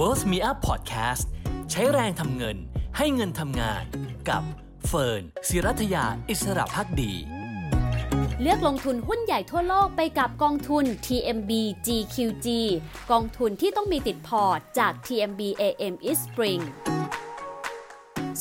Wealth Me Up Podcast ใช้แรงทำเงินให้เงินทำงาน กับเฟิร์นศิรัทยาอิสระพักดี เลือกลงทุนหุ้นใหญ่ทั่วโลกไปกับกองทุน TMB GQG กองทุนที่ต้องมีติดพอร์ตจาก TMBAM Eastspring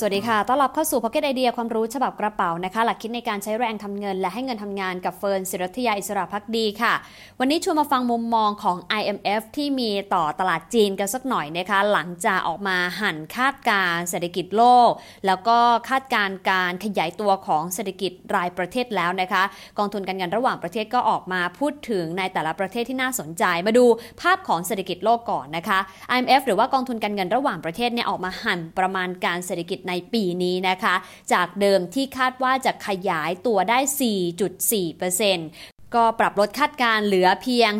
สวัสดีค่ะ ต้อนรับเข้าสู่ Pocket Idea ความรู้ฉบับกระเป๋านะคะ หลักคิดในการใช้แรงทำเงิน และให้เงินทำงานกับเฟิร์นศิรัทยาอิสระพักดีค่ะ วันนี้ชวนมาฟังมุมมองของ IMF ที่มีต่อตลาดจีนกันสักหน่อยนะคะ หลังจากออกมาหันคาดการเศรษฐกิจโลก แล้วก็คาดการการขยายตัวของเศรษฐกิจรายประเทศแล้วนะคะ กองทุนการเงินระหว่างประเทศก็ออกมาพูดถึงในแต่ละประเทศที่น่าสนใจ มาดูภาพของเศรษฐกิจโลกก่อนนะคะ IMF หรือว่ากองทุนการเงินระหว่างประเทศเนี่ยออกมาหันประมาณการเศรษฐกิจในปีนี้นะคะ จากเดิมที่คาดว่าจะขยายตัวได้ 4.4%ก็ปรับลดคาดการณ์เหลือเพียง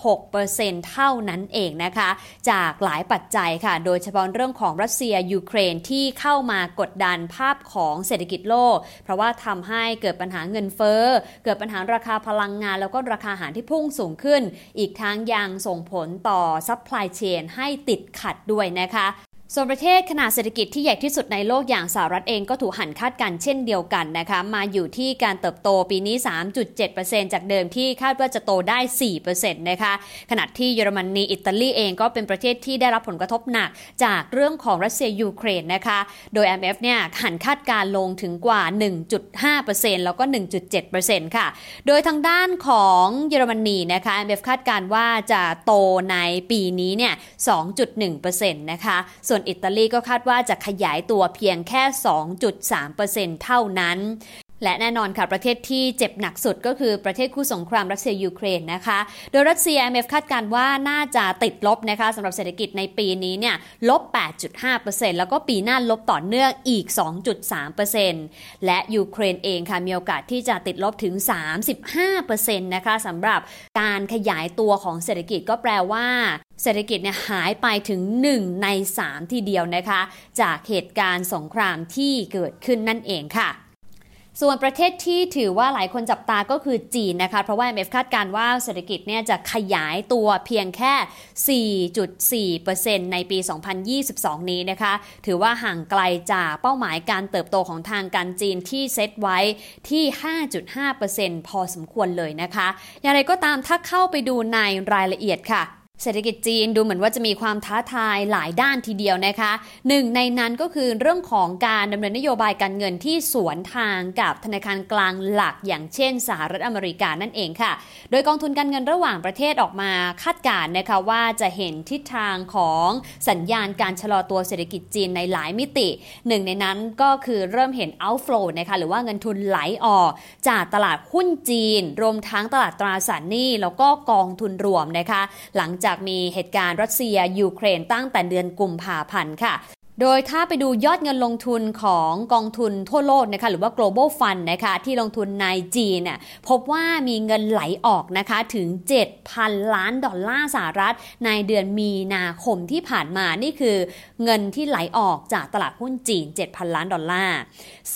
3.6%เท่านั้นเองนะคะ จากหลายปัจจัยค่ะ โดยเฉพาะเรื่องของรัสเซียยูเครนที่เข้ามากดดันภาพของเศรษฐกิจโลก เพราะว่าทำให้เกิดปัญหาเงินเฟ้อ เกิดปัญหาราคาพลังงาน แล้วก็ราคาอาหารที่พุ่งสูงขึ้น อีกทั้งยังส่งผลต่อ supply chain ให้ติดขัดด้วยนะคะ ส่วนประเทศขนาดเศรษฐกิจที่ใหญ่ที่สุดในโลกอย่างสหรัฐเองก็ถูกหั่นคาดการณ์เช่นเดียวกันนะคะ มาอยู่ที่การเติบโตปีนี้ 3.7%จากเดิมที่คาดว่าจะโตได้ 4%นะคะ ขณะที่เยอรมนีอิตาลีเองก็เป็นประเทศที่ได้รับผลกระทบหนักจากเรื่องของรัสเซียยูเครนนะคะ โดย IMF เนี่ยหันคาดการลงถึงกว่า 1.5%แล้วก็ 1.7%ค่ะ โดยทางด้านของเยอรมนีนะคะ IMF คาดการว่าจะโตในปีนี้เนี่ย 2.1%นะคะ ส่วนอิตาลีก็คาดว่าจะขยายตัวเพียงแค่ 2.3%เท่านั้น และแน่นอนค่ะ ประเทศที่เจ็บหนักสุดก็คือประเทศคู่สงครามรัสเซียยูเครนนะคะ โดยรัสเซีย IMF คาดการว่าน่าจะติดลบนะคะสำหรับเศรษฐกิจในปีนี้เนี่ยลบ 8.5%แล้วก็ปีหน้าลบต่อเนื่องอีก 2.3%และยูเครนเองค่ะมีโอกาสที่จะติดลบถึง 35%นะคะสำหรับการขยายตัวของเศรษฐกิจก็แปลว่าเศรษฐกิจเนี่ยหายไปถึง 1 ใน 3 ทีเดียวนะคะ จากเหตุการณ์สงครามที่เกิดขึ้นนั่นเองค่ะ ส่วนประเทศที่ถือว่าหลายคนจับตาก็คือจีนนะคะ เพราะว่า IMF คาดการว่าเศรษฐกิจเนี่ยจะขยายตัวเพียงแค่ 4.4%ในปี 2022 นี้นะคะ ถือว่าห่างไกลจากเป้าหมายการเติบโตของทางการจีนที่เซตไว้ที่ 5.5%พอสมควรเลยนะคะ อย่างไรก็ตามถ้าเข้าไปดูในรายละเอียดค่ะ เศรษฐกิจจีนดูเหมือนว่าจะมีความท้าทายหลายด้านทีเดียวนะคะหนึ่งในนั้นก็คือเรื่องของการดำเนินนโยบายการเงินที่สวนทางกับธนาคารกลางหลักอย่างเช่น สหรัฐอเมริกานั่นเองค่ะ โดยกองทุนการเงินระหว่างประเทศออกมาคาดการณ์นะคะว่าจะเห็นทิศทางของสัญญาณการชะลอตัวเศรษฐกิจจีนในหลายมิติหนึ่งในนั้นก็คือเริ่มเห็น outflow นะคะหรือว่าเงินทุนไหลออก จากตลาดหุ้นจีน รวมทั้งตลาดตราสารหนี้แล้วก็กองทุนรวมนะคะ หลังจากากมีเหตุการณ์รัสเซียยูเครนตั้งแต่เดือนกุมภาพันธ์ค่ะ โดยถ้าไปดูยอดเงินลงทุนของกองทุนทั่วโลกนะคะหรือว่า global fund นะคะที่ลงทุนในจีนน่ะพบว่ามีเงินไหลออกนะคะถึง 7,000 ล้านดอลลาร์สหรัฐ ในเดือนมีนาคมที่ผ่านมานี่คือเงินที่ไหลออกจากตลาดหุ้นจีน 7,000 ล้านดอลลาร์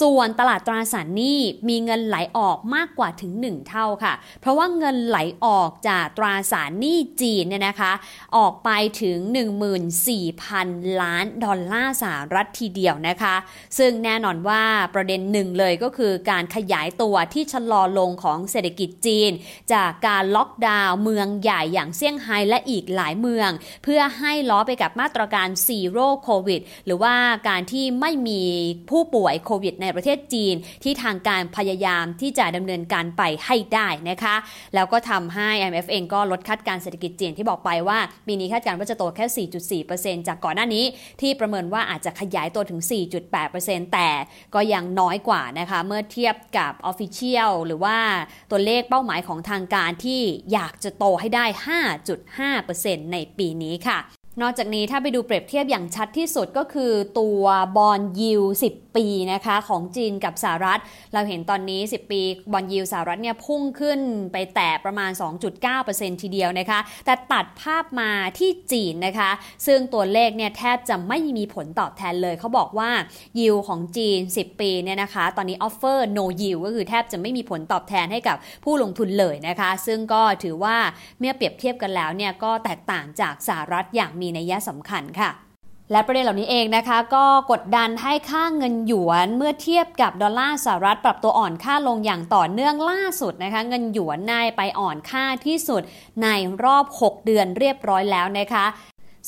ส่วนตลาดตราสารหนี้มีเงินไหลออกมากกว่าถึง 1 เท่าค่ะ เพราะว่าเงินไหลออกจากตราสารหนี้จีนเนี่ยนะคะออกไปถึง 14,000 ล้านดอลลาร์สหรัฐทีเดียวนะคะ ซึ่งแน่นอนว่าประเด็นหนึ่งเลยก็คือการขยายตัวที่ชะลอลงของเศรษฐกิจจีน จากการล็อกดาวน์เมืองใหญ่อย่างเซี่ยงไฮ้และอีกหลายเมือง เพื่อให้ล้อไปกับมาตรการซีโร่โควิดหรือว่าการที่ไม่มีผู้ป่วยโควิดในประเทศจีน ที่ทางการพยายามที่จะดำเนินการไปให้ได้นะคะ แล้วก็ทำให้ IMF เองก็ลดคาดการเศรษฐกิจจีนที่บอกไปว่าปีนี้คาดการณ์ว่าจะโตแค่ 4.4%จากก่อนหน้านี้ที่ประเมินว่าว่าอาจจะขยายตัวถึง 4.8%แต่ก็ยังน้อยกว่านะคะเมื่อเทียบกับ Official หรือว่าตัวเลขเป้าหมายของทางการที่อยากจะโตให้ได้ 5.5%ในปีนี้ค่ะ นอกจากนี้ถ้าไปดูเปรียบเทียบอย่างชัดที่สุดก็คือตัวบอลยิว 10 ปีนะคะของจีนกับสหรัฐ เราเห็นตอนนี้ 10 ปีบอลยิวสหรัฐเนี่ยพุ่งขึ้นไปแตะประมาณ 2.9%ทีเดียวนะคะ แต่ตัดภาพมาที่จีนนะคะ ซึ่งตัวเลขเนี่ยแทบจะไม่มีผลตอบแทนเลย เขาบอกว่ายิวของจีน 10 ปีเนี่ยนะคะ ตอนนี้ offer no yield ก็คือแทบจะไม่มีผลตอบแทนให้กับผู้ลงทุนเลยนะคะ ซึ่งก็ถือว่าเมื่อเปรียบเทียบกันแล้วเนี่ยก็แตกต่างจากสหรัฐอย่างมีมีนัยสำคัญค่ะและประเด็นเหล่านี้เองนะคะ ก็กดดันให้ค่าเงินหยวนเมื่อเทียบกับดอลลาร์สหรัฐปรับตัวอ่อนค่าลงอย่างต่อเนื่องล่าสุดนะคะ เงินหยวนนายไปอ่อนค่าที่สุดในรอบ 6 เดือนเรียบร้อยแล้วนะคะ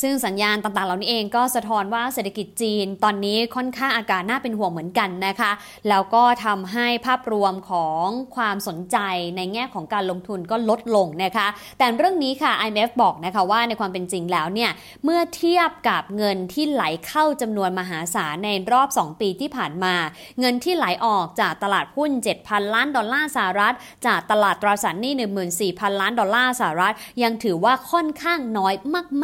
ซึ่งสัญญาณต่างๆ เหล่านี้เองก็สะท้อนว่าเศรษฐกิจจีนตอนนี้ค่อนข้างอาการน่าเป็นห่วงเหมือนกันนะคะ แล้วก็ทำให้ภาพรวมของความสนใจในแง่ของการลงทุนก็ลดลงนะคะ แต่เรื่องนี้ค่ะ IMF บอกนะคะว่าในความเป็นจริงแล้วเนี่ยเมื่อเทียบกับเงินที่ไหลเข้าจำนวนมหาศาลในรอบ 2 ปีที่ผ่านมา เงินที่ไหลออกจากตลาดหุ้น 7,000 ล้านดอลลาร์สหรัฐ จากตลาดตราสารหนี้14,000 ล้านดอลลาร์สหรัฐ ยังถือว่าค่อนข้างน้อย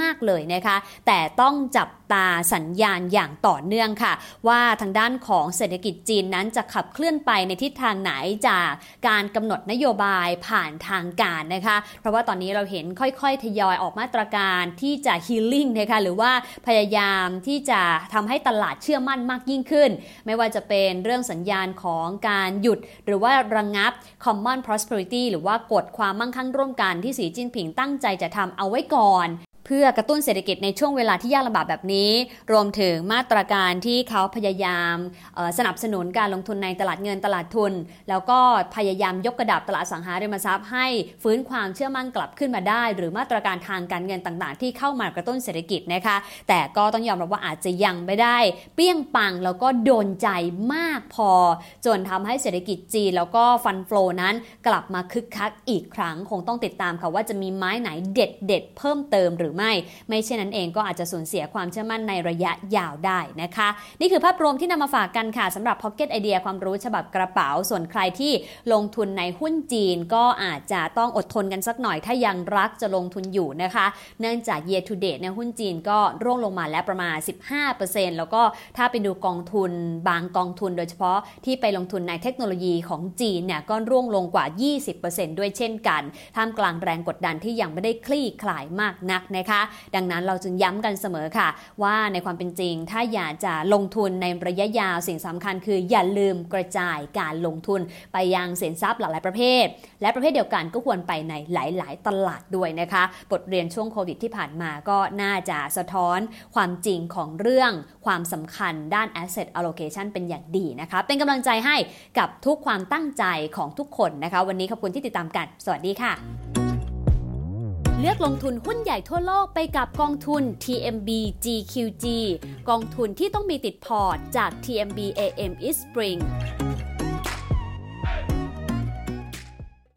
มาก ๆ เลยนะคะแต่ต้องจับตาสัญญาณอย่างต่อเนื่องค่ะ ว่าทางด้านของเศรษฐกิจจีนนั้นจะขับเคลื่อนไปในทิศทางไหนจากการกำหนดนโยบายผ่านทางการนะคะ เพราะว่าตอนนี้เราเห็นค่อยๆ ทยอยออกมาตรการที่จะฮีลิ่งนะคะหรือว่าพยายามที่จะทำให้ตลาดเชื่อมั่นมากยิ่งขึ้น ไม่ว่าจะเป็นเรื่องสัญญาณของการหยุด หรือว่าระงงับ Common Prosperity หรือว่ากฎความมั่งคั่งร่วมกันที่สีจิ้นผิงตั้งใจจะทำเอาไว้ก่อน เพื่อกระตุ้นเศรษฐกิจในช่วงเวลาที่ยากลำบากแบบนี้ รวมถึงมาตรการที่เขาพยายามสนับสนุนการลงทุนในตลาดเงินตลาดทุน แล้วก็พยายามยกกระดับตลาดสังหาริมทรัพย์ให้ฟื้นความเชื่อมั่นกลับขึ้นมาได้ หรือมาตรการทางการเงินต่างๆ ที่เข้ามากระตุ้นเศรษฐกิจนะคะ แต่ก็ต้องยอมรับว่าอาจจะยังไม่ได้ เปี้ยงปังแล้วก็โดนใจมากพอ จนทำให้เศรษฐกิจจีนแล้วก็ฟันฟลอนั้นกลับมาคึกคักอีกครั้งคงต้องติดตามค่ะว่าจะมีไม้ไหนเด็ดเด็ดเพิ่มเติมหรือไม่ ไม่เช่นนั้นเองก็อาจจะสูญเสียความเชื่อมั่นในระยะยาวได้นะคะ นี่คือภาพรวมที่นำมาฝากกันค่ะสำหรับ Pocket ไอเดียความรู้ฉบับกระเป๋า ส่วนใครที่ลงทุนในหุ้นจีนก็อาจจะต้องอดทนกันสักหน่อย ถ้ายังรักจะลงทุนอยู่นะคะ เนื่องจาก year to date ในหุ้นจีนก็ร่วงลงมาแล้วประมาณ 15%แล้วก็ถ้าไปดูกองทุนบางกองทุนโดยเฉพาะที่ไปลงทุนในเทคโนโลยีของจีนเนี่ยก็ร่วงลงกว่า 20%ด้วยเช่นกัน ท่ามกลางแรงกดดันที่ยังไม่ได้คลี่คลายมากนักนะคะดังนั้นเราจึงย้ำกันเสมอค่ะ ว่าในความเป็นจริง ถ้าอยากจะลงทุนในระยะยาวสิ่งสำคัญคืออย่าลืมกระจายการลงทุนไปยังสินทรัพย์หลายประเภท และประเภทเดียวกันก็ควรไปในหลาย ๆ ตลาดด้วยนะคะ บทเรียนช่วงโควิดที่ผ่านมาก็น่าจะสะท้อนความจริงของเรื่องความสำคัญด้าน asset allocation เป็นอย่างดีนะคะ เป็นกำลังใจให้กับทุกความตั้งใจของทุกคนนะคะ วันนี้ขอบคุณที่ติดตามกัน สวัสดีค่ะ เลือกลงทุนหุ้นใหญ่ทั่วโลกไปกับกองทุน TMB GQG กองทุนที่ต้องมีติดพอร์ตจาก TMB AM East Spring